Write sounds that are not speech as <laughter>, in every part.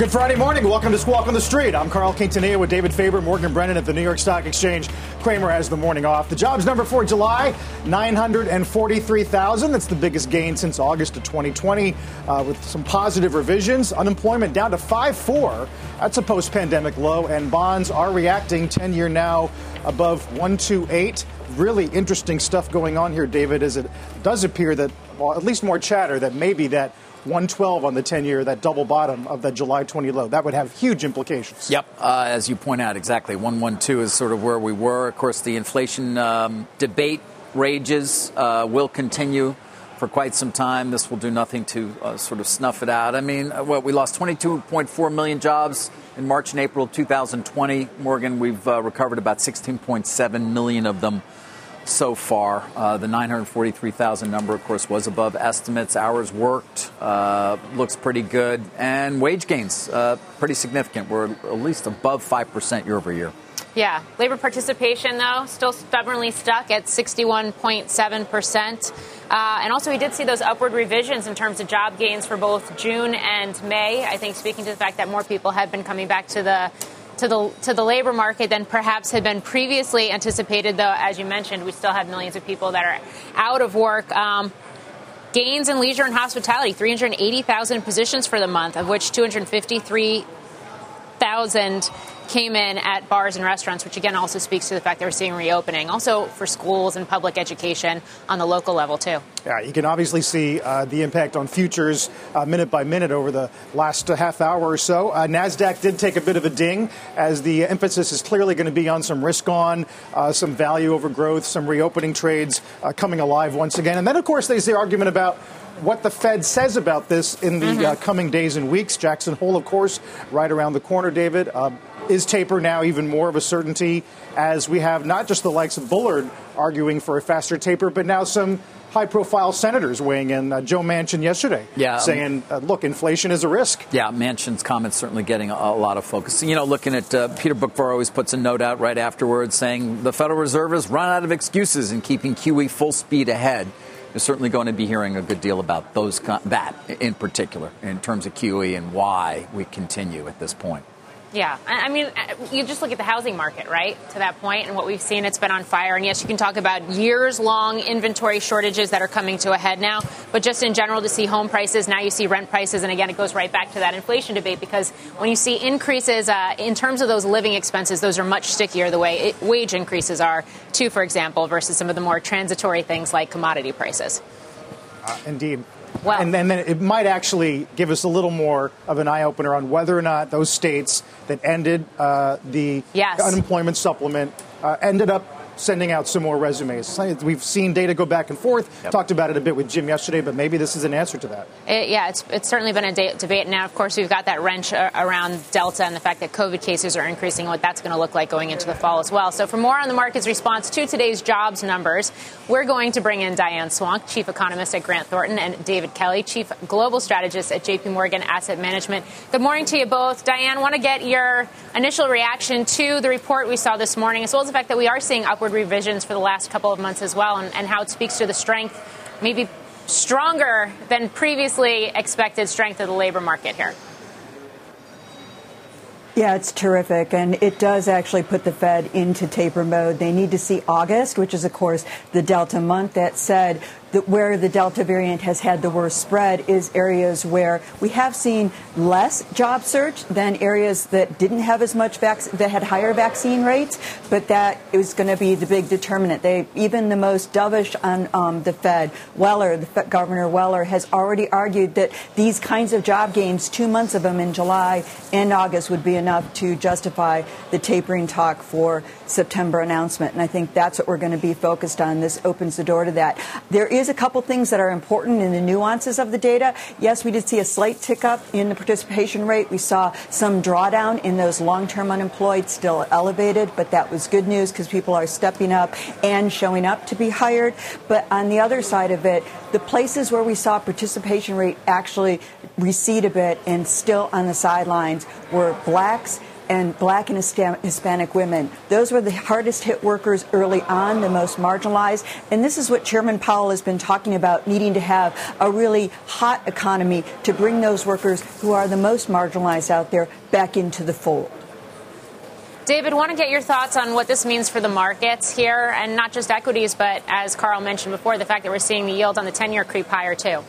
Good Friday morning. Welcome to Squawk on the Street. I'm Carl Quintanilla with David Faber, Morgan Brennan at the New York Stock Exchange. Cramer has the morning off. The jobs number for July, 943,000. That's the biggest gain since August of 2020, uh, with some positive revisions. Unemployment down to 5.4. That's a post-pandemic low, and bonds are reacting. 10-year now above 128. Really interesting stuff going on here, David, as it does appear that, well, at least more chatter that maybe that 112 on the 10 year, that double bottom of that July 20 low. That would have huge implications. Yep, uh, as you point out, exactly. 112 is sort of where we were. Of course, the inflation um, debate rages uh, will continue for quite some time. This will do nothing to uh, sort of snuff it out. I mean, uh, what we lost 22.4 million jobs in March and April of 2020. Morgan, we've uh, recovered about 16.7 million of them so far. Uh, the 943,000 number, of course, was above estimates. Hours worked uh, looks pretty good, and wage gains uh, pretty significant. We're at least above five percent year over year. Yeah, labor participation though still stubbornly stuck at 61.7 percent. Uh, and also, we did see those upward revisions in terms of job gains for both June and May. I think speaking to the fact that more people have been coming back to the to the to the labor market than perhaps had been previously anticipated. Though, as you mentioned, we still have millions of people that are out of work. Um, gains in leisure and hospitality 380,000 positions for the month, of which 253,000 came in at bars and restaurants, which again also speaks to the fact that we're seeing reopening. Also for schools and public education on the local level, too. Yeah, you can obviously see uh, the impact on futures uh, minute by minute over the last half hour or so. Uh, NASDAQ did take a bit of a ding as the emphasis is clearly going to be on some risk on, uh, some value over growth, some reopening trades uh, coming alive once again. And then, of course, there's the argument about what the Fed says about this in the mm-hmm. uh, coming days and weeks. Jackson Hole, of course, right around the corner, David. Uh, is taper now even more of a certainty as we have not just the likes of Bullard arguing for a faster taper, but now some high profile senators weighing in. Uh, Joe Manchin yesterday yeah, um, saying, uh, look, inflation is a risk. Yeah, Manchin's comments certainly getting a, a lot of focus. You know, looking at uh, Peter Boockvar always puts a note out right afterwards saying the Federal Reserve has run out of excuses in keeping QE full speed ahead. You're certainly going to be hearing a good deal about those that in particular in terms of QE and why we continue at this point. Yeah, I mean, uh, you just look at the housing market, right? To that point, and what we've seen, it's been on fire. And yes, you can talk about years-long inventory shortages that are coming to a head now. But just in general, to see home prices, now you see rent prices, and again, it goes right back to that inflation debate because when you see increases uh, in terms of those living expenses, those are much stickier the way it, wage increases are, too, for example, versus some of the more transitory things like commodity prices. Uh, indeed. Well, and, and, then it might actually give us a little more of an eye opener on whether or not those states that ended uh, the yes. unemployment supplement uh, ended up sending out some more resumes. We've seen data go back and forth. Yep. Talked about it a bit with Jim yesterday, but maybe this is an answer to that. It, yeah, it's, it's certainly been a de- debate. Now, of course, we've got that wrench uh, around Delta and the fact that COVID cases are increasing, what that's going to look like going into the fall as well. So, for more on the market's response to today's jobs numbers, we're going to bring in Diane Swonk, Chief Economist at Grant Thornton, and David Kelly, Chief Global Strategist at JP Morgan Asset Management. Good morning to you both. Diane, want to get your initial reaction to the report we saw this morning, as well as the fact that we are seeing upward revisions for the last couple of months as well, and, and how it speaks to the strength, maybe stronger than previously expected strength of the labor market here. Yeah, it's terrific. And it does actually put the Fed into taper mode. They need to see August, which is, of course, the Delta month. That said, the, where the Delta variant has had the worst spread is areas where we have seen less job search than areas that didn't have as much vac- that had higher vaccine rates, but that is going to be the big determinant. They even the most dovish on um, the Fed, Waller, the Fed, Governor Waller, has already argued that these kinds of job gains, two months of them in July and August, would be enough to justify the tapering talk for September announcement. And I think that's what we're going to be focused on. This opens the door to that. There is a couple things that are important in the nuances of the data. Yes, we did see a slight tick up in the participation rate. We saw some drawdown in those long term unemployed, still elevated, but that was good news because people are stepping up and showing up to be hired. But on the other side of it, the places where we saw participation rate actually recede a bit and still on the sidelines were blacks and black and Hispanic women. Those were the hardest hit workers early on, the most marginalized. And this is what Chairman Powell has been talking about needing to have a really hot economy to bring those workers who are the most marginalized out there back into the fold. David, want to get your thoughts on what this means for the markets here, and not just equities, but as Carl mentioned before, the fact that we're seeing the yield on the 10 year creep higher, too.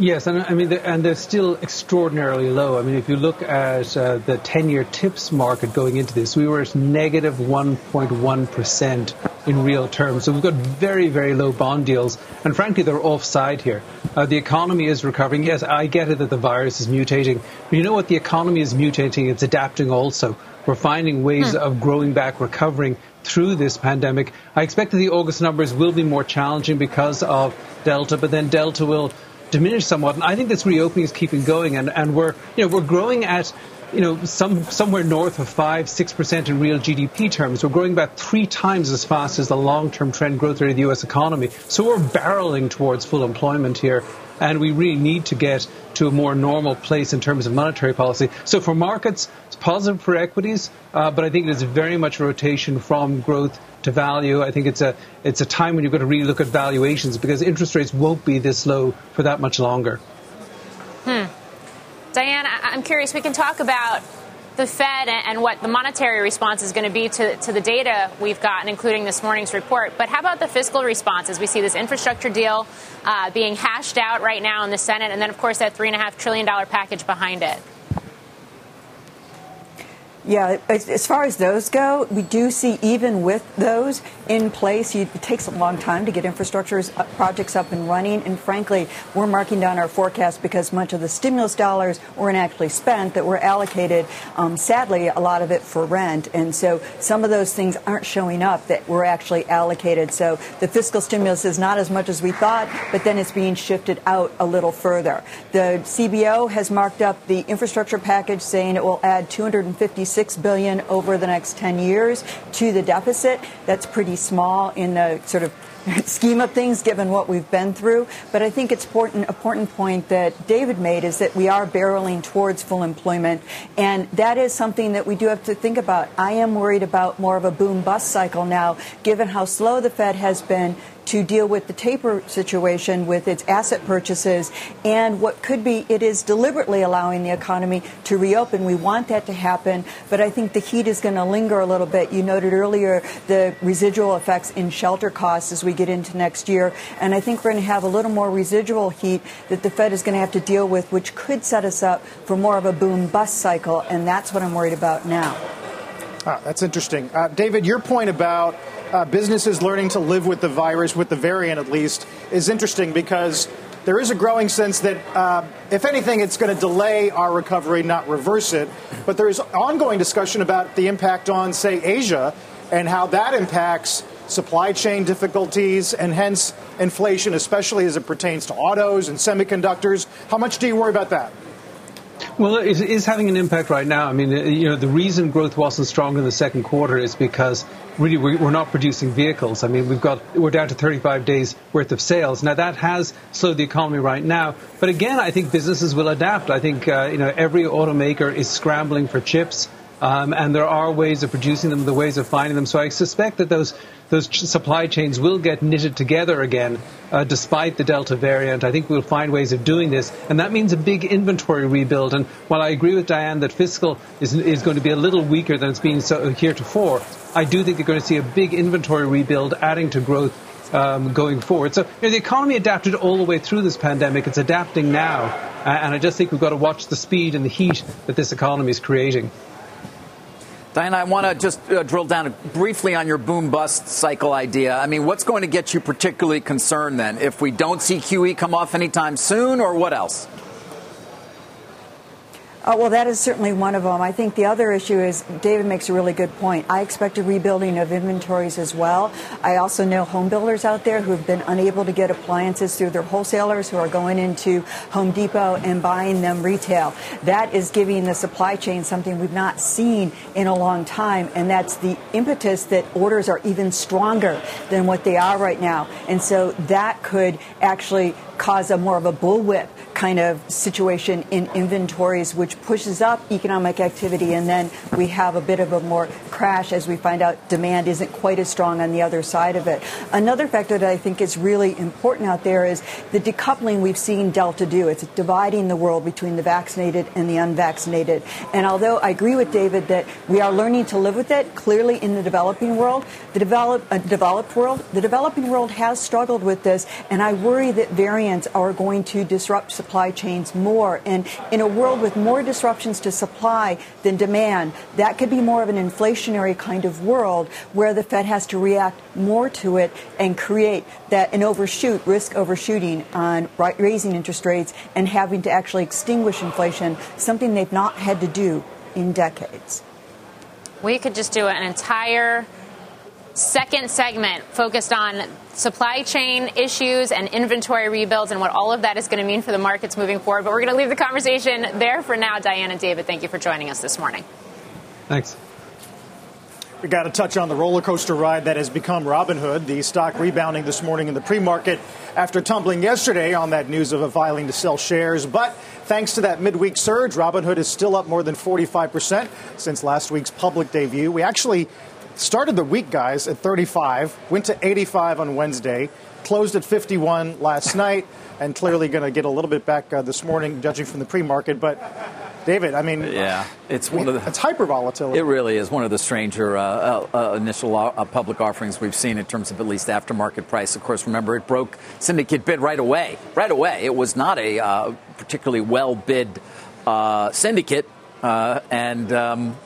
Yes, and I mean, and they're still extraordinarily low. I mean, if you look at uh, the 10-year TIPS market going into this, we were at negative 1.1 percent in real terms. So we've got very, very low bond deals, and frankly, they're offside here. Uh, the economy is recovering. Yes, I get it that the virus is mutating, but you know what? The economy is mutating; it's adapting also. We're finding ways hmm. of growing back, recovering through this pandemic. I expect that the August numbers will be more challenging because of Delta, but then Delta will diminished somewhat. And I think this reopening is keeping going, and, and we're you know we're growing at you know some somewhere north of five six percent in real GDP terms. We're growing about three times as fast as the long term trend growth rate of the U.S. economy. So we're barreling towards full employment here. And we really need to get to a more normal place in terms of monetary policy. So for markets, it's positive for equities, uh, but I think it is very much a rotation from growth to value. I think it's a it's a time when you've got to really look at valuations because interest rates won't be this low for that much longer. Hmm. Diane, I'm curious. We can talk about the Fed and what the monetary response is going to be to, to the data we've gotten, including this morning's report. But how about the fiscal response as we see this infrastructure deal uh, being hashed out right now in the Senate, and then, of course, that $3.5 trillion package behind it? Yeah, as far as those go, we do see even with those in place, it takes a long time to get infrastructure uh, projects up and running. And frankly, we're marking down our forecast because much of the stimulus dollars weren't actually spent that were allocated, um, sadly, a lot of it for rent. And so some of those things aren't showing up that were actually allocated. So the fiscal stimulus is not as much as we thought, but then it's being shifted out a little further. The CBO has marked up the infrastructure package saying it will add 250 Six billion over the next 10 years to the deficit. That's pretty small in the sort of <laughs> scheme of things given what we've been through. But I think it's important important point that David made is that we are barreling towards full employment and that is something that we do have to think about. I am worried about more of a boom bust cycle now given how slow the Fed has been to deal with the taper situation with its asset purchases and what could be it is deliberately allowing the economy to reopen. We want that to happen, but I think the heat is going to linger a little bit. You noted earlier the residual effects in shelter costs as we get into next year, and I think we're going to have a little more residual heat that the Fed is going to have to deal with, which could set us up for more of a boom bust cycle, and that's what I'm worried about now. Ah, that's interesting. Uh, David, your point about uh, businesses learning to live with the virus, with the variant at least, is interesting because there is a growing sense that, uh, if anything, it's going to delay our recovery, not reverse it. But there is ongoing discussion about the impact on, say, Asia and how that impacts supply chain difficulties and hence inflation, especially as it pertains to autos and semiconductors. How much do you worry about that? Well, it is having an impact right now. I mean, you know, the reason growth wasn't strong in the second quarter is because really we're not producing vehicles. I mean, we've got we're down to 35 days worth of sales. Now that has slowed the economy right now. But again, I think businesses will adapt. I think uh, you know every automaker is scrambling for chips. Um, and there are ways of producing them, the ways of finding them. So I suspect that those those ch- supply chains will get knitted together again, uh, despite the Delta variant. I think we'll find ways of doing this, and that means a big inventory rebuild. And while I agree with Diane that fiscal is is going to be a little weaker than it's been so heretofore, I do think you're going to see a big inventory rebuild, adding to growth um, going forward. So you know, the economy adapted all the way through this pandemic. It's adapting now, and I just think we've got to watch the speed and the heat that this economy is creating. Diana, I want to just uh, drill down briefly on your boom bust cycle idea. I mean, what's going to get you particularly concerned then? If we don't see QE come off anytime soon, or what else? Uh, well, that is certainly one of them. I think the other issue is David makes a really good point. I expect a rebuilding of inventories as well. I also know home builders out there who have been unable to get appliances through their wholesalers who are going into Home Depot and buying them retail. That is giving the supply chain something we've not seen in a long time, and that's the impetus that orders are even stronger than what they are right now. And so that could actually cause a more of a bullwhip kind of situation in inventories, which pushes up economic activity, and then we have a bit of a more crash as we find out demand isn't quite as strong on the other side of it. Another factor that I think is really important out there is the decoupling we've seen Delta do. It's dividing the world between the vaccinated and the unvaccinated. And although I agree with David that we are learning to live with it, clearly in the developing world, the develop, uh, developed world, the developing world has struggled with this, and I worry that variants are going to disrupt supply chains more. And in a world with more disruptions to supply than demand, that could be more of an inflationary kind of world where the Fed has to react more to it and create that an overshoot, risk overshooting on raising interest rates and having to actually extinguish inflation, something they've not had to do in decades. We could just do an entire second segment focused on supply chain issues and inventory rebuilds and what all of that is going to mean for the markets moving forward. But we're going to leave the conversation there for now. Diane and David, thank you for joining us this morning. Thanks. We got to touch on the roller coaster ride that has become Robinhood. The stock rebounding this morning in the pre market after tumbling yesterday on that news of a filing to sell shares. But thanks to that midweek surge, Robinhood is still up more than 45% since last week's public debut. We actually started the week, guys, at 35, went to 85 on Wednesday, closed at 51 last night, and clearly going to get a little bit back uh, this morning, judging from the pre-market. But David, I mean, yeah, it's one of the it's hyper volatility. It really is one of the stranger uh, uh, uh initial uh, public offerings we've seen in terms of at least aftermarket price. Of course, remember it broke syndicate bid right away. Right away, it was not a uh, particularly well bid syndicate, and. Um,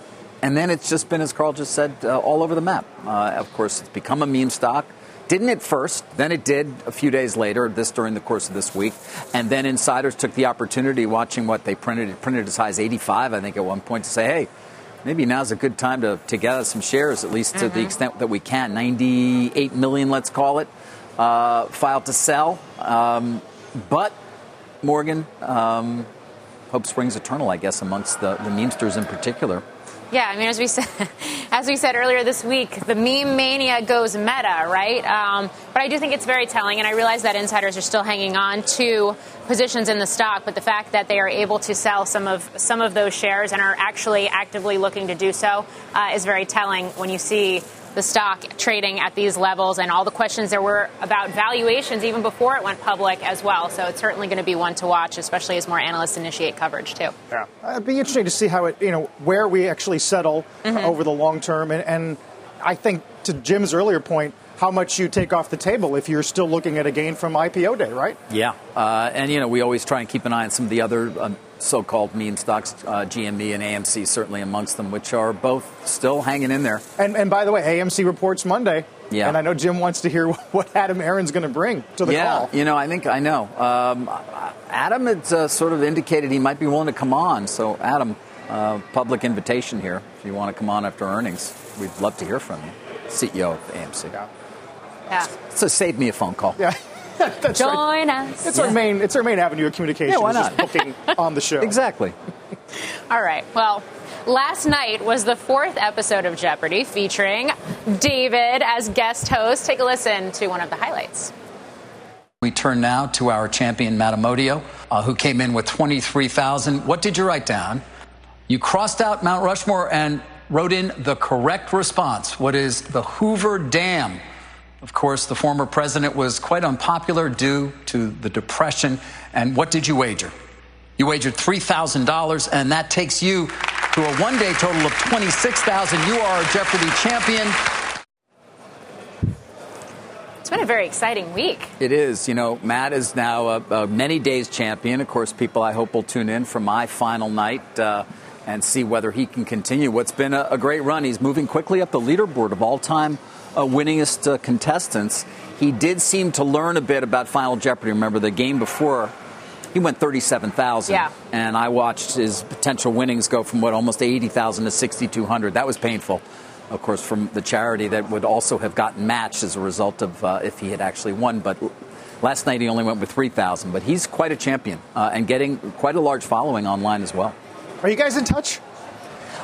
and then it's just been, as Carl just said, uh, all over the map. Uh, of course, it's become a meme stock. Didn't it first, then it did a few days later, this during the course of this week. And then insiders took the opportunity, watching what they printed, it printed as high as 85, I think, at one point, to say, hey, maybe now's a good time to, to gather some shares, at least mm-hmm. to the mm-hmm. extent that we can. 98 million, let's call it, uh, filed to sell. Um, but Morgan, um, hope springs eternal, I guess, amongst the, the memesters in particular. Yeah, I mean, as we said, <laughs> as we said earlier this week, the meme mania goes meta, right? Um, but I do think it's very telling, and I realize that insiders are still hanging on to positions in the stock, but the fact that they are able to sell some of some of those shares and are actually actively looking to do so uh, is very telling when you see the stock trading at these levels and all the questions there were about valuations even before it went public as well. So it's certainly going to be one to watch, especially as more analysts initiate coverage too. Yeah, it'd be interesting to see how it, you know, where we actually settle mm-hmm. over the long term, and, and I think to Jim's earlier point, how much you take off the table if you're still looking at a gain from IPO day, right? Yeah, uh, and you know we always try and keep an eye on some of the other um, so-called meme stocks, uh, GME and AMC certainly amongst them, which are both still hanging in there. And, and by the way, AMC reports Monday. Yeah. And I know Jim wants to hear <laughs> what Adam Aron's going to bring to the yeah, call. you know, I think I know. Um, Adam had uh, sort of indicated he might be willing to come on. So, Adam, uh, public invitation here. If you want to come on after earnings, we'd love to hear from you, CEO of AMC. Yeah. yeah. So save me a phone call. Yeah. <laughs> <laughs> That's Join right. us. It's yeah. our main. It's our main avenue of communication. Yeah, why not? booking on the show. exactly. <laughs> All right. Well. Last night was the fourth episode of Jeopardy featuring David as guest host. Take a listen to one of the highlights. We turn now to our champion, Matt Amodio, uh, who came in with 23,000. What did you write down? You crossed out Mount Rushmore and wrote in the correct response. What is the Hoover Dam? Of course, the former president was quite unpopular due to the Depression. And what did you wager? You wagered $3,000, and that takes you to a one day total of 26000 You are a Jeopardy champion. It's been a very exciting week. It is. You know, Matt is now a, a many days champion. Of course, people I hope will tune in for my final night. Uh, and see whether he can continue what's been a, a, great run. He's moving quickly up the leaderboard of all time winningest uh, contestants. He did seem to learn a bit about Final Jeopardy. Remember the game before he went 37,000. Yeah. And I watched his potential winnings go from what almost 80,000 to 6,200. That was painful. Of course, from the charity that would also have gotten matched as a result of uh, if he had actually won. But last night he only went with 3,000. But he's quite a champion uh, and getting quite a large following online as well. Are you guys in touch?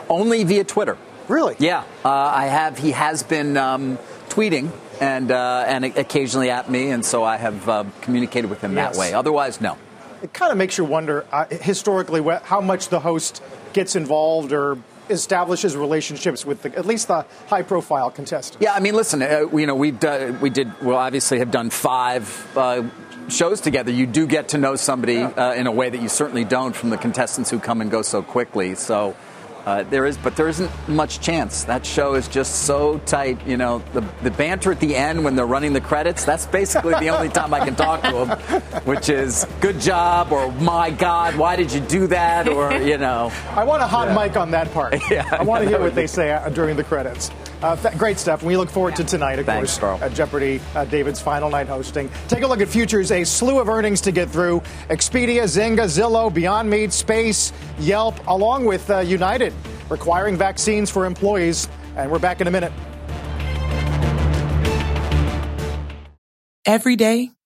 Only via Twitter. Really? Yeah, uh, I have. He has been um, tweeting and uh, and occasionally at me, and so I have uh, communicated with him yes. that way. Otherwise, no. It kind of makes you wonder uh, historically how much the host gets involved or establishes relationships with the, at least the high profile contestants. Yeah, I mean, listen, uh, you know, we've done, we did, well, obviously have done five uh, shows together. You do get to know somebody yeah. uh, in a way that you certainly don't from the contestants who come and go so quickly. So, uh, there is, but there isn't much chance. That show is just so tight. You know, the, the banter at the end when they're running the credits, that's basically the only time I can talk to them, which is good job or my God, why did you do that? Or, you know. I want a hot yeah. mic on that part. <laughs> Yeah, I want to hear what they say uh, during the credits. Uh, th- great stuff. We look forward to tonight, of Thanks, course, at Jeopardy, uh, David's final night hosting. Take a look at futures, a slew of earnings to get through. Expedia, Zynga, Zillow, Beyond Meat, Space, Yelp, along with uh, United, requiring vaccines for employees. And we're back in a minute. Every day,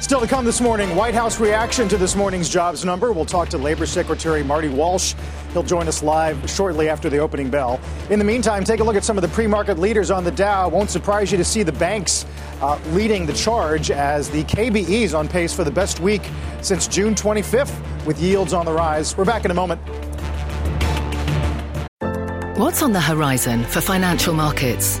Still to come this morning, White House reaction to this morning's jobs number. We'll talk to Labor Secretary Marty Walsh. He'll join us live shortly after the opening bell. In the meantime, take a look at some of the pre market leaders on the Dow. Won't surprise you to see the banks uh, leading the charge as the KBE is on pace for the best week since June 25th with yields on the rise. We're back in a moment. What's on the horizon for financial markets?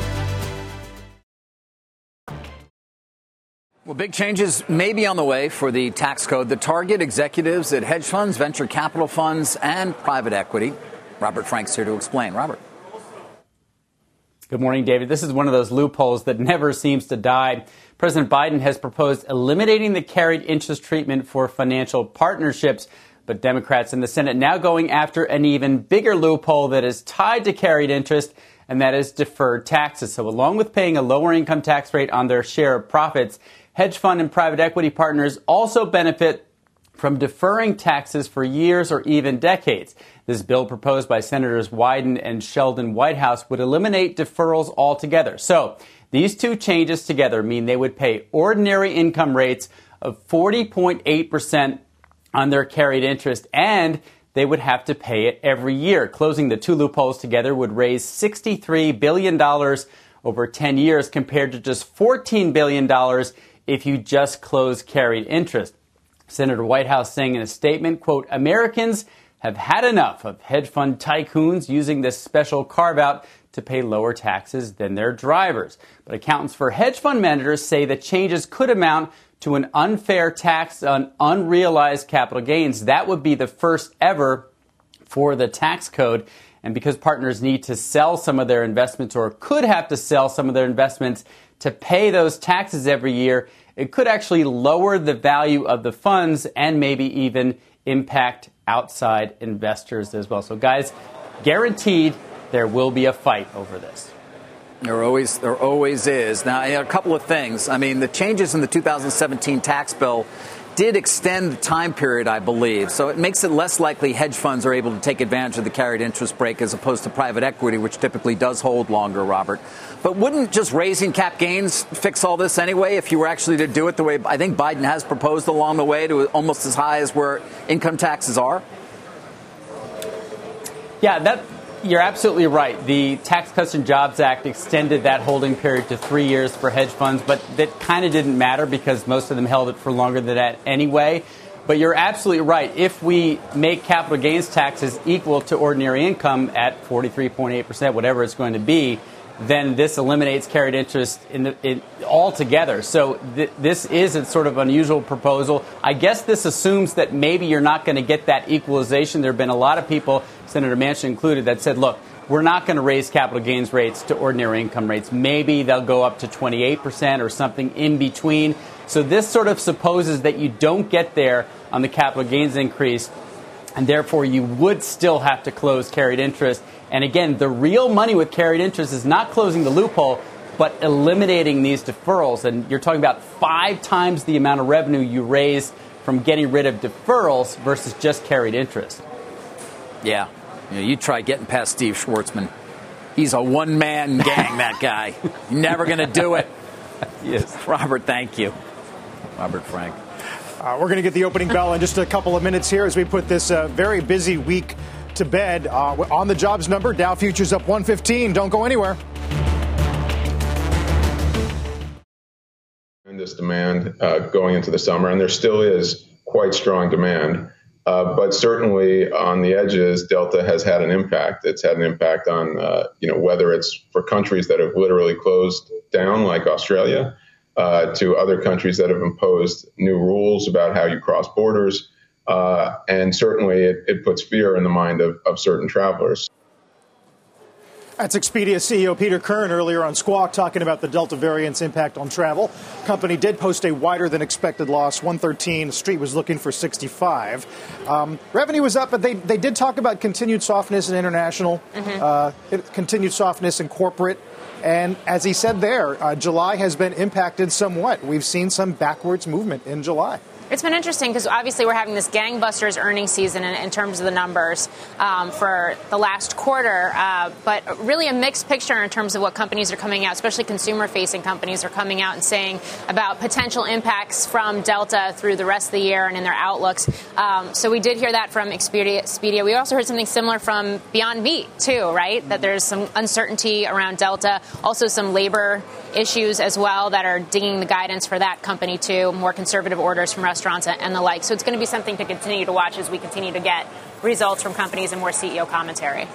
Well, big changes may be on the way for the tax code that target executives at hedge funds, venture capital funds, and private equity. Robert Frank's here to explain. Robert. Good morning, David. This is one of those loopholes that never seems to die. President Biden has proposed eliminating the carried interest treatment for financial partnerships, but Democrats in the Senate now going after an even bigger loophole that is tied to carried interest, and that is deferred taxes. So, along with paying a lower income tax rate on their share of profits, hedge fund and private equity partners also benefit from deferring taxes for years or even decades. This bill proposed by Senators Wyden and Sheldon Whitehouse would eliminate deferrals altogether. So, these two changes together mean they would pay ordinary income rates of 40.8% on their carried interest and they would have to pay it every year. Closing the two loopholes together would raise $63 billion over 10 years compared to just $14 billion if you just close carried interest. Senator Whitehouse saying in a statement, quote, Americans have had enough of hedge fund tycoons using this special carve out to pay lower taxes than their drivers. But accountants for hedge fund managers say the changes could amount to an unfair tax on unrealized capital gains. That would be the first ever for the tax code. And because partners need to sell some of their investments or could have to sell some of their investments to pay those taxes every year, it could actually lower the value of the funds and maybe even impact outside investors as well. So, guys, guaranteed there will be a fight over this. There always, there always is. Now, a couple of things. I mean, the changes in the 2017 tax bill did extend the time period, I believe. So it makes it less likely hedge funds are able to take advantage of the carried interest break as opposed to private equity, which typically does hold longer, Robert. But wouldn't just raising cap gains fix all this anyway if you were actually to do it the way I think Biden has proposed along the way to almost as high as where income taxes are? Yeah, that you're absolutely right. The Tax Cuts and Jobs Act extended that holding period to three years for hedge funds, but that kind of didn't matter because most of them held it for longer than that anyway. But you're absolutely right. If we make capital gains taxes equal to ordinary income at 43.8%, whatever it's going to be, then this eliminates carried interest in the, in, altogether. So th- this is a sort of unusual proposal. I guess this assumes that maybe you're not going to get that equalization. There have been a lot of people, Senator Manchin included, that said, look, we're not going to raise capital gains rates to ordinary income rates. Maybe they'll go up to 28% or something in between. So this sort of supposes that you don't get there on the capital gains increase, and therefore you would still have to close carried interest and again, the real money with carried interest is not closing the loophole, but eliminating these deferrals. And you're talking about five times the amount of revenue you raise from getting rid of deferrals versus just carried interest. Yeah. You, know, you try getting past Steve Schwarzman. He's a one man gang, that guy. Never going to do it. <laughs> yes. Robert, thank you. Robert Frank. Uh, we're going to get the opening bell in just a couple of minutes here as we put this uh, very busy week to bed. Uh, on the jobs number, Dow futures up 115. Don't go anywhere. This demand uh, going into the summer, and there still is quite strong demand. Uh, but certainly on the edges, Delta has had an impact. It's had an impact on, uh, you know, whether it's for countries that have literally closed down, like Australia, uh, to other countries that have imposed new rules about how you cross borders. Uh, and certainly it, it, puts fear in the mind of, of certain travelers. That's Expedia CEO Peter Kern earlier on Squawk talking about the Delta variant's impact on travel. Company did post a wider than expected loss, 113. The street was looking for 65. Um, revenue was up, but they, they did talk about continued softness in international, mm-hmm. uh, continued softness in corporate. And as he said there, uh, July has been impacted somewhat. We've seen some backwards movement in July. It's been interesting because obviously we're having this gangbusters earnings season in, in terms of the numbers um, for the last quarter, uh, but really a mixed picture in terms of what companies are coming out, especially consumer facing companies are coming out and saying about potential impacts from Delta through the rest of the year and in their outlooks. Um, so we did hear that from Expedia, Expedia. We also heard something similar from Beyond Meat, too, right? That there's some uncertainty around Delta, also some labor issues as well that are dinging the guidance for that company, too, more conservative orders from restaurants restaurants and the like. So it's going to be something to continue to watch as we continue to get results from companies and more CEO commentary.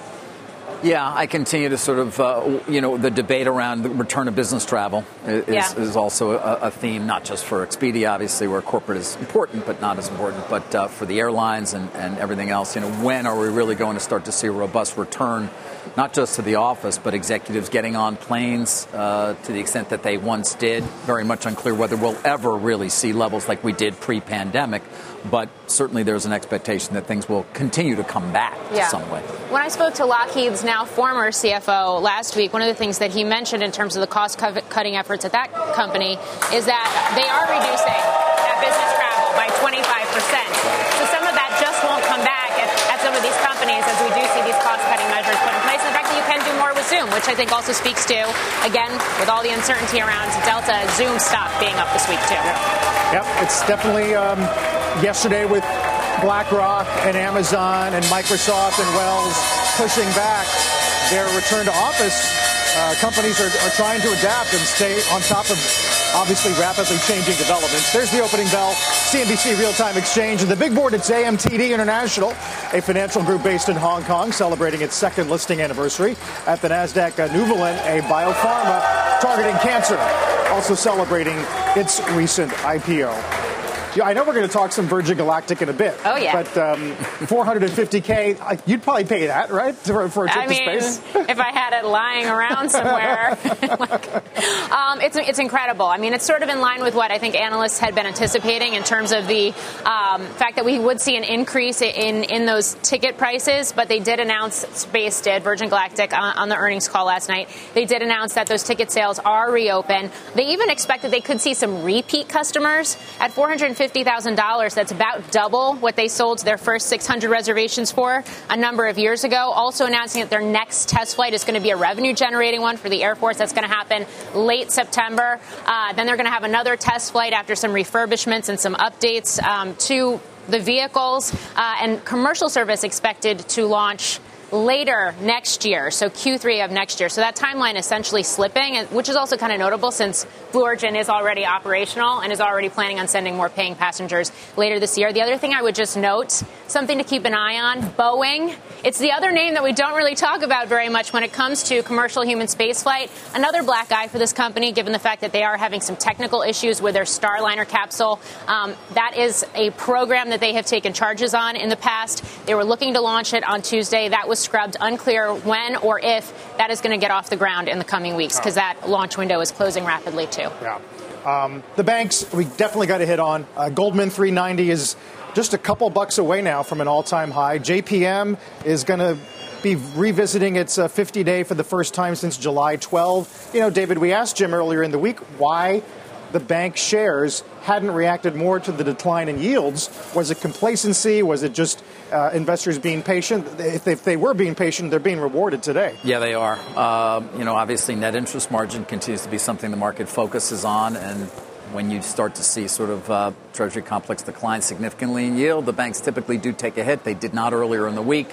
Yeah, I continue to sort of, uh, you know, the debate around the return of business travel is, yeah. is also a, a, theme, not just for Expedia, obviously, where corporate is important, but not as important, but uh, for the airlines and, and everything else. You know, when are we really going to start to see a robust return not just to the office, but executives getting on planes uh, to the extent that they once did. Very much unclear whether we'll ever really see levels like we did pre pandemic, but certainly there's an expectation that things will continue to come back yeah. some way. When I spoke to Lockheed's now former CFO last week, one of the things that he mentioned in terms of the cost cutting efforts at that company is that they are reducing that business Zoom, which I think also speaks to, again, with all the uncertainty around Delta, Zoom stock being up this week too. Yep, it's definitely um, yesterday with BlackRock and Amazon and Microsoft and Wells pushing back their return to office, uh, companies are, are trying to adapt and stay on top of obviously rapidly changing developments. There's the opening bell, CNBC Real Time Exchange, and the big board. It's AMTD International, a financial group based in Hong Kong, celebrating its second listing anniversary. At the Nasdaq, uh, Nuvalent, a biopharma targeting cancer, also celebrating its recent IPO. Yeah, I know we're going to talk some Virgin Galactic in a bit. Oh yeah. But um, <laughs> 450k, you'd probably pay that, right, for, for a trip I mean, to space? <laughs> if I had it lying around somewhere, like, <laughs> um, it's it's incredible. I mean, it's sort of in line with what I think analysts had been anticipating in terms of the um, fact that we would see an increase in in those ticket prices. But they did announce, Space did, Virgin Galactic on, on the earnings call last night. They did announce that those ticket sales are reopened. They even expected they could see some repeat customers at 450. $50,000. That's about double what they sold their first 600 reservations for a number of years ago. Also announcing that their next test flight is going to be a revenue generating one for the Air Force. That's going to happen late September. Uh, then they're going to have another test flight after some refurbishments and some updates um, to the vehicles. Uh, and commercial service expected to launch later next year, so Q3 of next year. So that timeline essentially slipping, which is also kind of notable since Blue Origin is already operational and is already planning on sending more paying passengers later this year. The other thing I would just note, something to keep an eye on, Boeing. It's the other name that we don't really talk about very much when it comes to commercial human spaceflight. Another black eye for this company, given the fact that they are having some technical issues with their Starliner capsule. Um, that is a program that they have taken charges on in the past. They were looking to launch it on Tuesday. That was was scrubbed. Unclear when or if that is going to get off the ground in the coming weeks because that launch window is closing rapidly too. Yeah. Um, the banks, we definitely got to hit on. Uh, Goldman 390 is just a couple bucks away now from an all time high. JPM is going to be revisiting its 50 uh, day for the first time since July 12. You know, David, we asked Jim earlier in the week why the bank shares hadn't reacted more to the decline in yields? Was it complacency? Was it just uh, investors being patient? If, if, they were being patient, they're being rewarded today. Yeah, they are. Uh, you know, obviously, net interest margin continues to be something the market focuses on, and when you start to see sort of uh, Treasury complex decline significantly in yield, the banks typically do take a hit. They did not earlier in the week.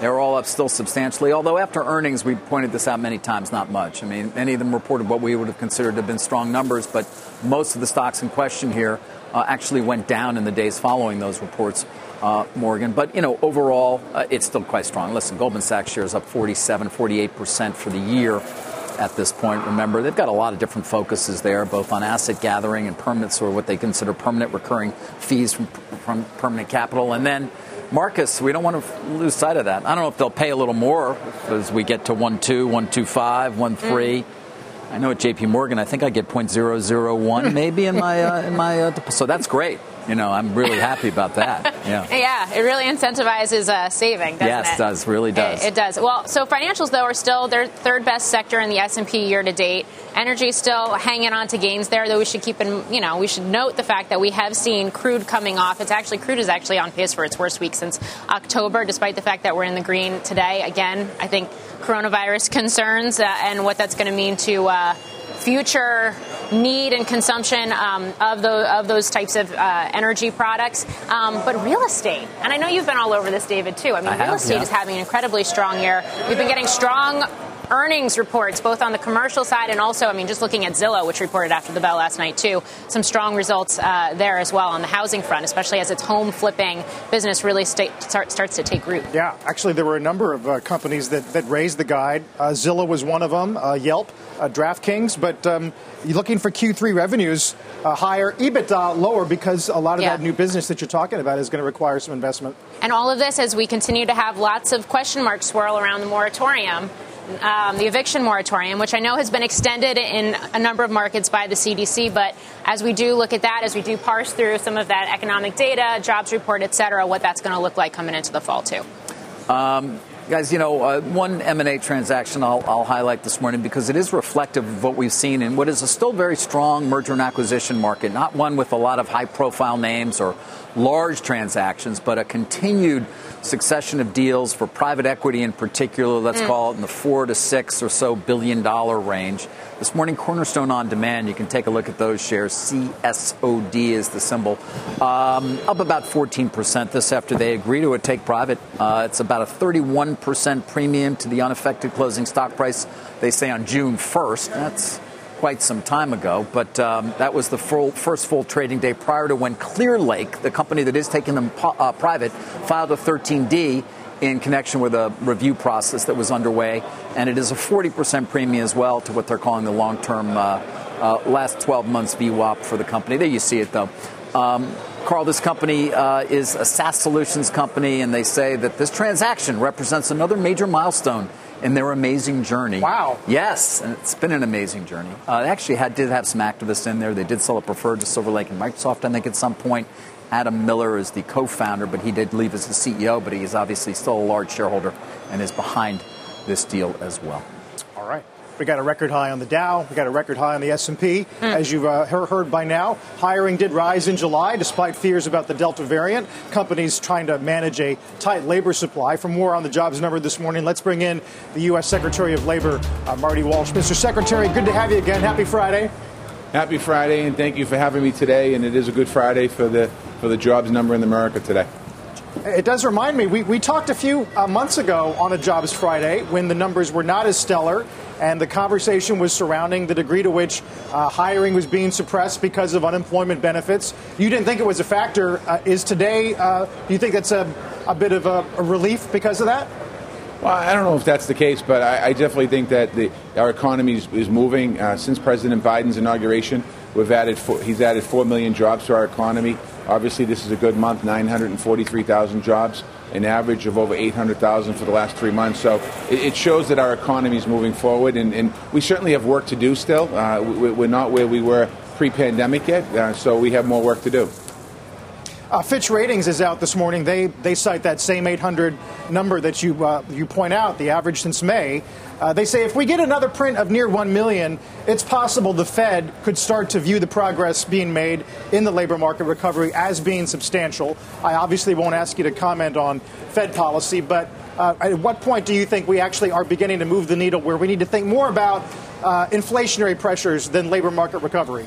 They're all up still substantially, although after earnings, we pointed this out many times, not much. I mean, many of them reported what we would have considered to have been strong numbers, but most of the stocks in question here uh, actually went down in the days following those reports, uh, Morgan. But, you know, overall, uh, it's still quite strong. Listen, Goldman Sachs shares up 47, 48% for the year at this point. Remember, they've got a lot of different focuses there, both on asset gathering and permanent, or what they consider permanent recurring fees from, from permanent capital. And then Marcus, we don't want to lose sight of that. I don't know if they'll pay a little more as we get to 1 2, 1 2 5, 1 3. Mm. I know at JP Morgan, I think I get 0.001 maybe in my, uh, in my uh, so that's great you know, I'm really happy about that. <laughs> Yeah. yeah, it really incentivizes uh, saving, doesn't yes, it? Yes, does. Really does. It, it, does. Well, so financials though are still their third best sector in the S&P year to date. Energy still hanging on to gains there, though we should keep in, you know, we should note the fact that we have seen crude coming off. It's actually crude is actually on pace for its worst week since October, despite the fact that we're in the green today. Again, I think coronavirus concerns uh, and what that's going to mean to uh, future need and consumption um, of, the, of those types of uh, energy products. Um, but real estate, and I know you've been all over this, David, too. I mean, I real have, estate yeah. is having an incredibly strong year. We've been getting strong earnings reports, both on the commercial side and also, I mean, just looking at Zillow, which reported after the bell last night, too, some strong results uh, there as well on the housing front, especially as its home flipping business really st- start, starts to take root. Yeah, actually, there were a number of uh, companies that, that raised the guide. Uh, Zillow was one of them, uh, Yelp, uh, DraftKings, but um, you're looking for Q3 revenues uh, higher, EBITDA lower because a lot of yeah. that new business that you're talking about is going to require some investment. And all of this as we continue to have lots of question marks swirl around the moratorium um, the eviction moratorium, which I know has been extended in a number of markets by the CDC. But as we do look at that, as we do parse through some of that economic data, jobs report, et cetera, what that's going to look like coming into the fall, too. Um, Guys, you know, uh, one M&A transaction I'll, I'll, highlight this morning because it is reflective of what we've seen in what is a still very strong merger and acquisition market, not one with a lot of high-profile names or large transactions, but a continued succession of deals for private equity in particular, let's mm. call it in the four to six or so billion dollar range. This morning, Cornerstone OnDemand, you can take a look at those shares. CSOD is the symbol. Um, up about 14% this after they agree to a take private. Uh, it's about a 31% premium to the unaffected closing stock price, they say on June 1st. That's quite some time ago, but um, that was the full, first full trading day prior to when Clearlake, the company that is taking them uh, private, filed a 13D in connection with a review process that was underway, and it is a 40% premium as well to what they're calling the long-term uh, uh, last 12 months VWAP for the company. There you see it though. Um, Carl, this company uh, is a SaaS solutions company, and they say that this transaction represents another major milestone in their amazing journey. Wow. Yes, and it's been an amazing journey. Uh, they actually had, did have some activists in there. They did sell a preferred to Silver Lake and Microsoft, I think, at some point. Adam Miller is the co-founder, but he did leave as the CEO, but he is obviously still a large shareholder and is behind this deal as well. All right. We got a record high on the Dow. We got a record high on the S&P. Mm. As you've uh, heard by now, hiring did rise in July despite fears about the Delta variant. Companies trying to manage a tight labor supply. For more on the jobs number this morning, let's bring in the U.S. Secretary of Labor, uh, Marty Walsh. Mr. Secretary, good to have you again. Happy Friday. Happy Friday, and thank you for having me today. And it is a good Friday for the for the jobs number in America today. It does remind me, we, we talked a few uh, months ago on a Jobs Friday when the numbers were not as stellar, and the conversation was surrounding the degree to which uh, hiring was being suppressed because of unemployment benefits. You didn't think it was a factor. Uh, is today, uh, do you think that's a, a bit of a, a, relief because of that? Well, I don't know if that's the case, but I, I definitely think that the, our economy is, is moving. Uh, since President Biden's inauguration, we've added four, he's added 4 million jobs to our economy. Obviously, this is a good month 943,000 jobs, an average of over 800,000 for the last three months. So it, shows that our economy is moving forward, and, and, we certainly have work to do still. Uh, we, are not where we were pre pandemic yet, uh, so we have more work to do. Uh, Fitch Ratings is out this morning. They they cite that same 800 number that you uh, you point out, the average since May. Uh, they say if we get another print of near 1 million, it's possible the Fed could start to view the progress being made in the labor market recovery as being substantial. I obviously won't ask you to comment on Fed policy, but uh, at what point do you think we actually are beginning to move the needle where we need to think more about uh, inflationary pressures than labor market recovery?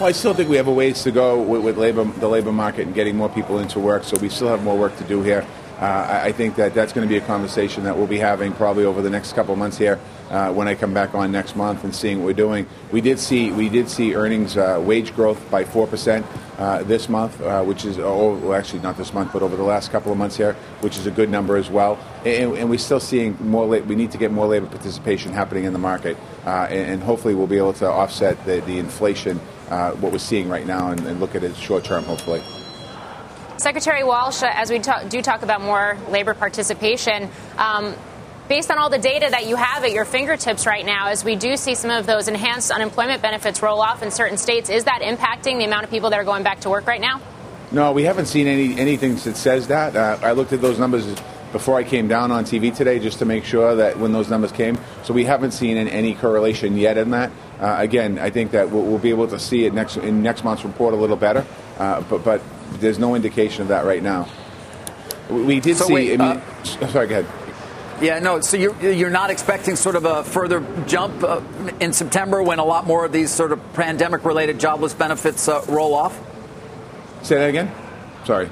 Well, I still think we have a ways to go with, with labor, the labor market and getting more people into work, so we still have more work to do here. Uh, I think that that's going to be a conversation that we'll be having probably over the next couple months here uh, when I come back on next month and seeing what we're doing. We did see we did see earnings uh, wage growth by four percent uh, this month, uh, which is oh, well, actually not this month, but over the last couple of months here, which is a good number as well. And, and we're still seeing more. La- we need to get more labor participation happening in the market, uh, and, and, hopefully we'll be able to offset the, the inflation what we're seeing right now and, and look at it short term, hopefully. Secretary Walsh, as we talk, do talk about more labor participation, um, based on all the data that you have at your fingertips right now, as we do see some of those enhanced unemployment benefits roll off in certain states, is that impacting the amount of people that are going back to work right now? No, we haven't seen any anything that says that. Uh, I looked at those numbers before I came down on TV today just to make sure that when those numbers came. So we haven't seen any correlation yet in that. Uh, again, I think that we'll, we'll, be able to see it next in next month's report a little better. Uh, but but there's no indication of that right now. We did so see. Wait, I mean, uh, sorry, go ahead. Yeah, no. So you're you're not expecting sort of a further jump uh, in September when a lot more of these sort of pandemic-related jobless benefits uh, roll off. Say that again. Sorry.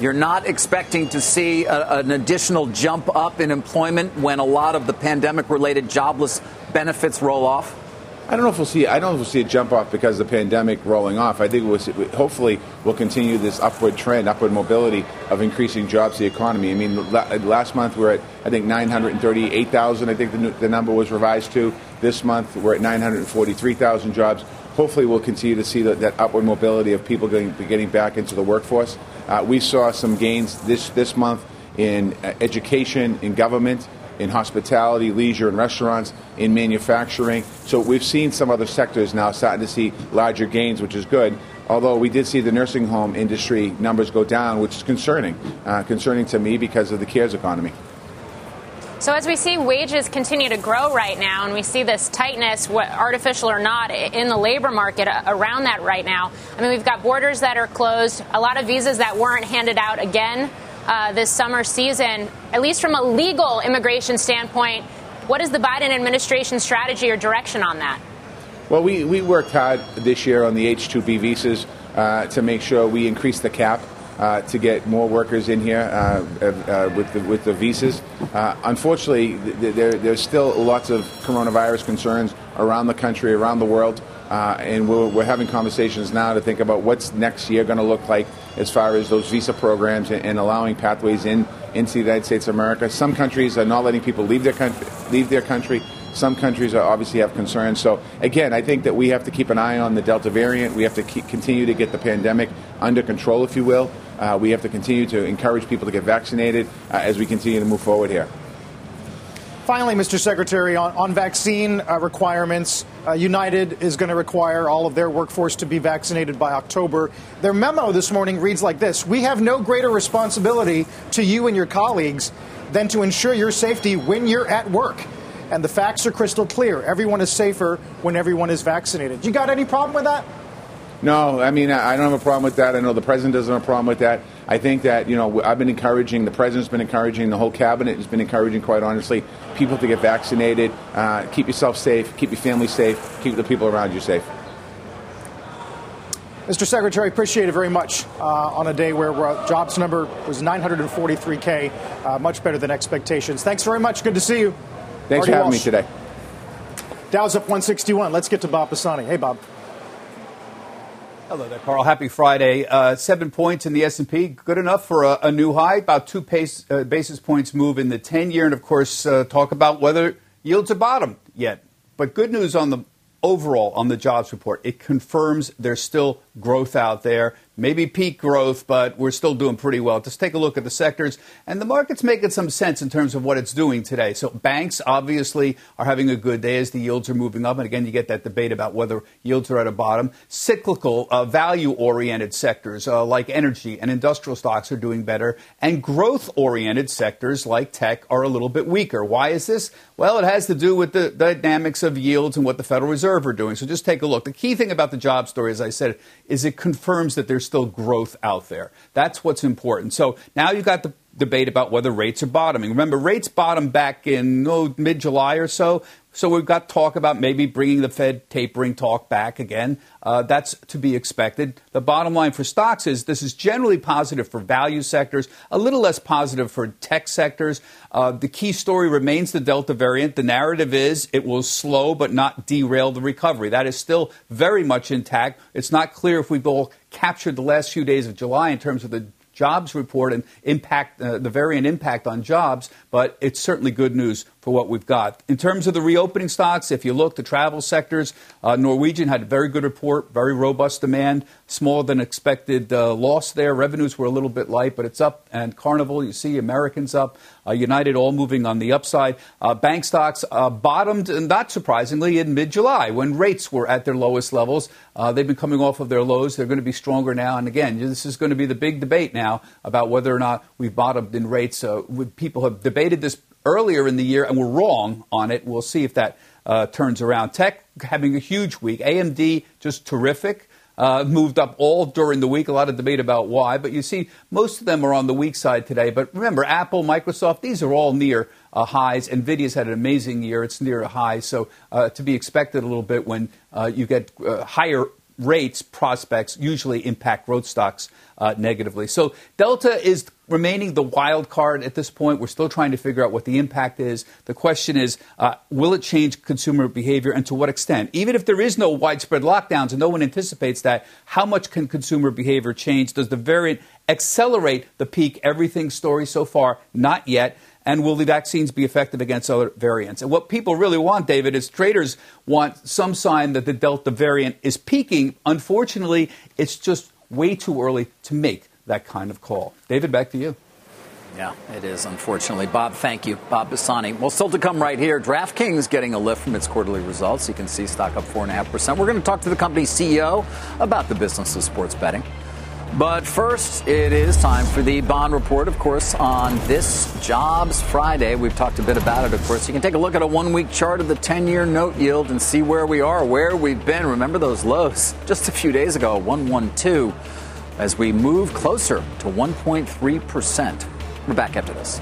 You're not expecting to see a, an additional jump up in employment when a lot of the pandemic-related jobless benefits roll off. I don't know if we'll see. I don't know if we'll see a jump off because of the pandemic rolling off. I think we'll see, hopefully we'll continue this upward trend, upward mobility of increasing jobs the economy. I mean, last month we we're at I think 938,000. I think the, the number was revised to. This month we're at 943,000 jobs. Hopefully we'll continue to see that, that upward mobility of people getting, getting back into the workforce. Uh, we saw some gains this this month in uh, education, in government in hospitality, leisure, and restaurants, in manufacturing. So we've seen some other sectors now starting to see larger gains, which is good. Although we did see the nursing home industry numbers go down, which is concerning, uh, concerning to me because of the CARES economy. So as we see wages continue to grow right now, and we see this tightness, artificial or not, in the labor market around that right now. I mean, we've got borders that are closed, a lot of visas that weren't handed out again uh, this summer season. At least from a legal immigration standpoint, what is the Biden administration strategy or direction on that? Well, we, we worked hard this year on the H-2B visas uh, to make sure we increase the cap uh, to get more workers in here uh, uh, with, the, with the visas. Unfortunately, th- there, there's still lots of coronavirus concerns around the country, around the world. Uh, and we're, we're, having conversations now to think about what's next year going to look like as far as those visa programs and, and, allowing pathways in into the United States of America. Some countries are not letting people leave their country. Leave their country. Some countries obviously have concerns. So, again, I think that we have to keep an eye on the Delta variant. We have to keep, continue to get the pandemic under control, if you will. Uh, we have to continue to encourage people to get vaccinated uh, as we continue to move forward here. Finally, Mr. Secretary, on, on vaccine uh, requirements, uh, United is going to require all of their workforce to be vaccinated by October. Their memo this morning reads like this We have no greater responsibility to you and your colleagues than to ensure your safety when you're at work. And the facts are crystal clear. Everyone is safer when everyone is vaccinated. You got any problem with that? No, I mean, I don't have a problem with that. I know the president doesn't have a problem with that. I think that, you know, I've been encouraging, the president's been encouraging, the whole cabinet has been encouraging, quite honestly, people to get vaccinated. Uh, keep yourself safe, keep your family safe, keep the people around you safe. Mr. Secretary, I appreciate it very much uh, on a day where jobs number was 943K, uh, much better than expectations. Thanks very much. Good to see you. Thanks Marty for having Walsh. me today. Dow's up 161. Let's get to Bob Pisani. Hey, Bob. Hello there, Carl. Happy Friday. Uh, seven points in the S&P, good enough for a, a new high. About two pace, uh, basis points move in the 10-year, and of course, uh, talk about whether yields are bottom yet. But good news on the overall on the jobs report. It confirms there's still growth out there maybe peak growth, but we're still doing pretty well. Just take a look at the sectors, and the market's making some sense in terms of what it's doing today. So banks obviously are having a good day as the yields are moving up, and again, you get that debate about whether yields are at a bottom. Cyclical, uh, value-oriented sectors uh, like energy and industrial stocks are doing better, and growth-oriented sectors like tech are a little bit weaker. Why is this? Well, it has to do with the dynamics of yields and what the Federal Reserve are doing. So just take a look. The key thing about the job story, as I said, is it confirms that there's still growth out there. That's what's important. So now you've got the debate about whether rates are bottoming. Remember, rates bottomed back in oh, mid July or so. So we've got talk about maybe bringing the Fed tapering talk back again. Uh, that's to be expected. The bottom line for stocks is this is generally positive for value sectors, a little less positive for tech sectors. Uh, the key story remains the Delta variant. The narrative is it will slow but not derail the recovery. That is still very much intact. It's not clear if we've all captured the last few days of July in terms of the jobs report and impact uh, the variant impact on jobs, but it's certainly good news for what we've got. In terms of the reopening stocks, if you look, the travel sectors, uh, Norwegian had a very good report, very robust demand, smaller than expected uh, loss there. Revenues were a little bit light, but it's up. And Carnival, you see Americans up, uh, United all moving on the upside. Uh, bank stocks uh, bottomed, not surprisingly, in mid July when rates were at their lowest levels. Uh, they've been coming off of their lows. They're going to be stronger now. And again, this is going to be the big debate now about whether or not we've bottomed in rates. people have debated this earlier in the year and we were wrong on it. We'll see if that uh, turns around. Tech having a huge week. AMD just terrific. Uh, moved up all during the week. A lot of debate about why, but you see, most of them are on the weak side today. But remember, Apple, Microsoft, these are all near uh, highs. Nvidia's had an amazing year; it's near a high, so uh, to be expected a little bit when uh, you get uh, higher rates prospects usually impact growth stocks uh, negatively. So Delta is remaining the wild card at this point. We're still trying to figure out what the impact is. The question is, uh, will it change consumer behavior and to what extent? Even if there is no widespread lockdowns and no one anticipates that, how much can consumer behavior change? Does the variant accelerate the peak everything story so far? Not yet. And will the vaccines be effective against other variants? And what people really want, David, is traders want some sign that the Delta variant is peaking. Unfortunately, it's just way too early to make that kind of call. David, back to you. Yeah, it is, unfortunately. Bob, thank you. Bob Pisani. Well, still to come right here, DraftKings getting a lift from its quarterly results. You can see stock up 4.5%. We're going to talk to the company's CEO about the business of sports betting. But first, it is time for the bond report, of course, on this Jobs Friday. We've talked a bit about it, of course. You can take a look at a one week chart of the 10 year note yield and see where we are, where we've been. Remember those lows just a few days ago, 112, as we move closer to 1.3%. We're back after this.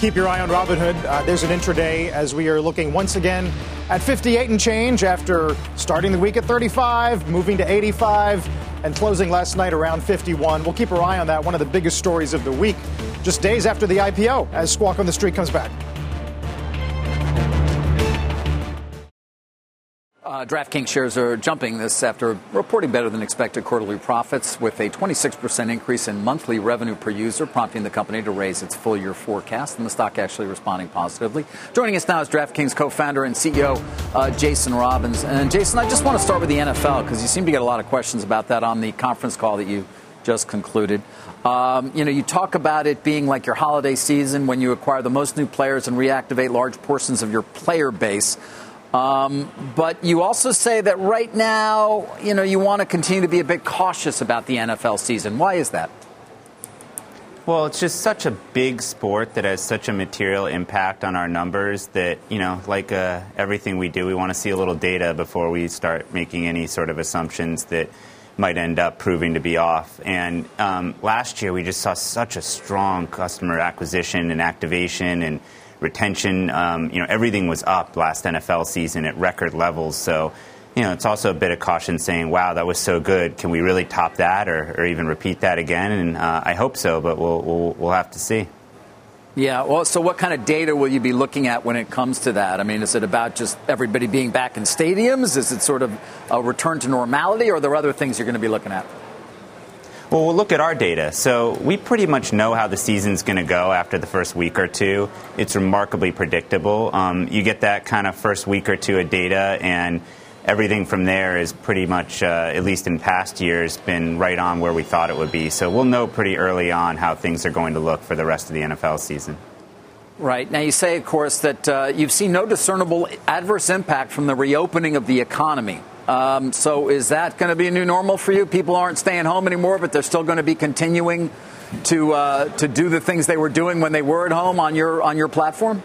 Keep your eye on Robinhood. Uh, there's an intraday as we are looking once again at 58 and change after starting the week at 35, moving to 85, and closing last night around 51. We'll keep our eye on that. One of the biggest stories of the week, just days after the IPO, as Squawk on the Street comes back. Uh, DraftKings shares are jumping this after reporting better than expected quarterly profits with a 26% increase in monthly revenue per user, prompting the company to raise its full year forecast, and the stock actually responding positively. Joining us now is DraftKings co founder and CEO uh, Jason Robins. And Jason, I just want to start with the NFL because you seem to get a lot of questions about that on the conference call that you just concluded. Um, you know, you talk about it being like your holiday season when you acquire the most new players and reactivate large portions of your player base. Um, but you also say that right now, you know, you want to continue to be a bit cautious about the NFL season. Why is that? Well, it's just such a big sport that has such a material impact on our numbers that, you know, like uh, everything we do, we want to see a little data before we start making any sort of assumptions that might end up proving to be off. And um, last year, we just saw such a strong customer acquisition and activation and retention. Um, you know, everything was up last NFL season at record levels. So, you know, it's also a bit of caution saying, wow, that was so good. Can we really top that or, or even repeat that again? And uh, I hope so, but we'll, we'll, we'll have to see. Yeah, well, so what kind of data will you be looking at when it comes to that? I mean, is it about just everybody being back in stadiums? Is it sort of a return to normality, or are there other things you're going to be looking at? Well, we'll look at our data. So we pretty much know how the season's going to go after the first week or two. It's remarkably predictable. Um, you get that kind of first week or two of data, and everything from there is pretty much, uh, at least in past years, been right on where we thought it would be. So we'll know pretty early on how things are going to look for the rest of the NFL season. Right. Now, you say, of course, that uh, you've seen no discernible adverse impact from the reopening of the economy. Um, so is that going to be a new normal for you? People aren't staying home anymore, but they're still going to be continuing to uh, to do the things they were doing when they were at home on your on your platform.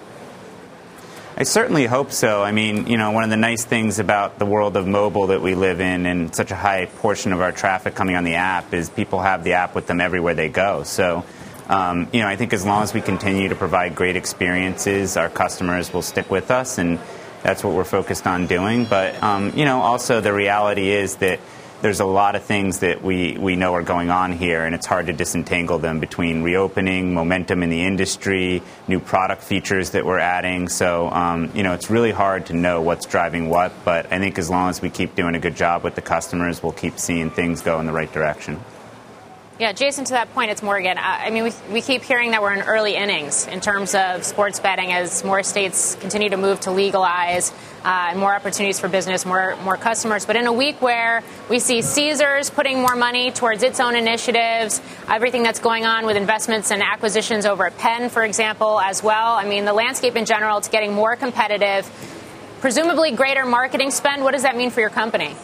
I certainly hope so. I mean, you know, one of the nice things about the world of mobile that we live in and such a high portion of our traffic coming on the app is people have the app with them everywhere they go. So, um, you know, I think as long as we continue to provide great experiences, our customers will stick with us and that's what we're focused on doing. But um, you know, also the reality is that there's a lot of things that we, we know are going on here, and it's hard to disentangle them between reopening, momentum in the industry, new product features that we're adding. So, um, you know, it's really hard to know what's driving what, but I think as long as we keep doing a good job with the customers, we'll keep seeing things go in the right direction. Yeah, Jason, to that point, it's Morgan. I mean, we, we keep hearing that we're in early innings in terms of sports betting as more states continue to move to legalize uh, and more opportunities for business, more, more customers. But in a week where we see Caesars putting more money towards its own initiatives, everything that's going on with investments and acquisitions over at Penn, for example, as well. I mean, the landscape in general, it's getting more competitive. Presumably greater marketing spend. What does that mean for your company?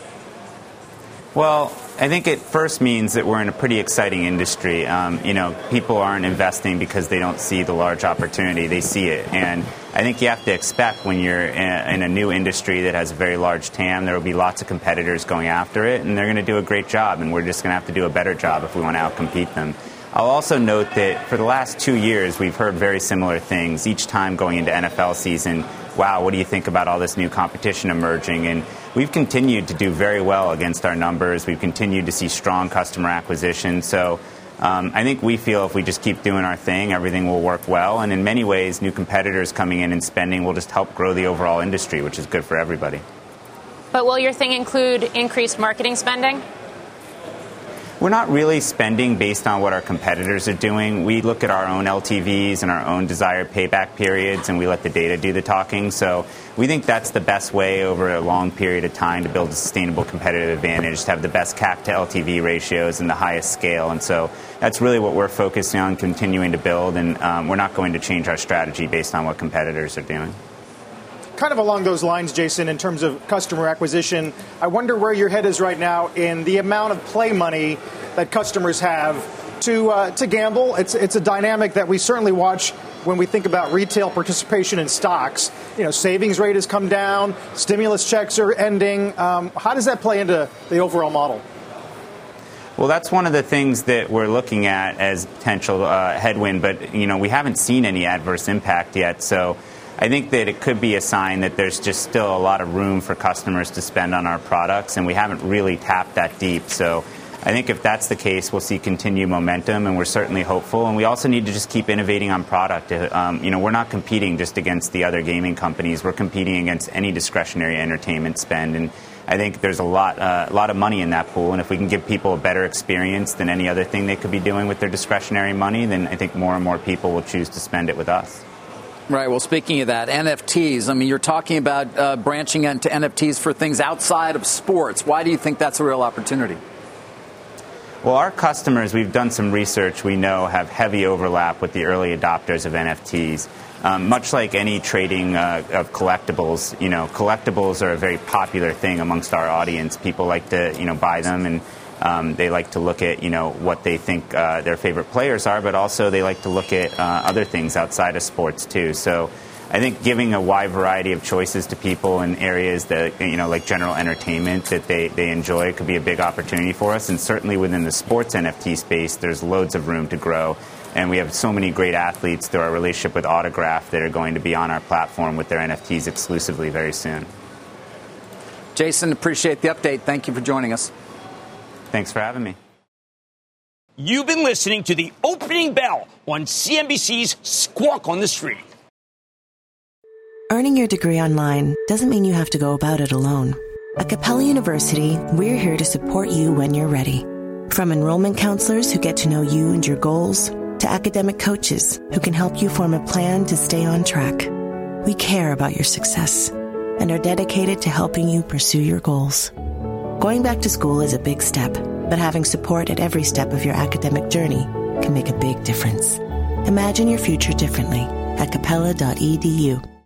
Well, I think it first means that we're in a pretty exciting industry. Um, you know, people aren't investing because they don't see the large opportunity; they see it, and I think you have to expect when you're in a, in a new industry that has a very large TAM, there will be lots of competitors going after it, and they're going to do a great job, and we're just going to have to do a better job if we want to outcompete them. I'll also note that for the last two years, we've heard very similar things. Each time going into NFL season, wow, what do you think about all this new competition emerging? And we've continued to do very well against our numbers. We've continued to see strong customer acquisition. So um, I think we feel if we just keep doing our thing, everything will work well. And in many ways, new competitors coming in and spending will just help grow the overall industry, which is good for everybody. But will your thing include increased marketing spending? We're not really spending based on what our competitors are doing. We look at our own LTVs and our own desired payback periods, and we let the data do the talking. So we think that's the best way over a long period of time to build a sustainable competitive advantage, to have the best CAC to LTV ratios and the highest scale. And so that's really what we're focusing on continuing to build, and um, we're not going to change our strategy based on what competitors are doing. Kind of along those lines, Jason, in terms of customer acquisition, I wonder where your head is right now in the amount of play money that customers have to uh, to gamble. It's it's a dynamic that we certainly watch when we think about retail participation in stocks. You know, savings rate has come down, stimulus checks are ending. Um, how does that play into the overall model? Well, that's one of the things that we're looking at as potential uh, headwind, but you know we haven't seen any adverse impact yet. So I think that it could be a sign that there's just still a lot of room for customers to spend on our products, and we haven't really tapped that deep. So I think if that's the case, we'll see continued momentum, and we're certainly hopeful. And we also need to just keep innovating on product. Um, you know, we're not competing just against the other gaming companies. We're competing against any discretionary entertainment spend, and I think there's a lot, uh, a lot of money in that pool, and if we can give people a better experience than any other thing they could be doing with their discretionary money, then I think more and more people will choose to spend it with us. Right. Well, speaking of that, NFTs. I mean, you're talking about uh, branching into NFTs for things outside of sports. Why do you think that's a real opportunity? Well, our customers, we've done some research, we know have heavy overlap with the early adopters of NFTs. Um, much like any trading uh, of collectibles, you know, collectibles are a very popular thing amongst our audience. People like to, you know, buy them and um, they like to look at, you know, what they think uh, their favorite players are, but also they like to look at uh, other things outside of sports too. So I think giving a wide variety of choices to people in areas that, you know, like general entertainment that they, they enjoy could be a big opportunity for us. And certainly within the sports NFT space, there's loads of room to grow. And we have so many great athletes through our relationship with Autograph that are going to be on our platform with their NFTs exclusively very soon. Jason, appreciate the update. Thank you for joining us. Thanks for having me. You've been listening to the opening bell on CNBC's Squawk on the Street. Earning your degree online doesn't mean you have to go about it alone. At Capella University, we're here to support you when you're ready. From enrollment counselors who get to know you and your goals, to academic coaches who can help you form a plan to stay on track. We care about your success and are dedicated to helping you pursue your goals. Going back to school is a big step, but having support at every step of your academic journey can make a big difference. Imagine your future differently at capella.edu.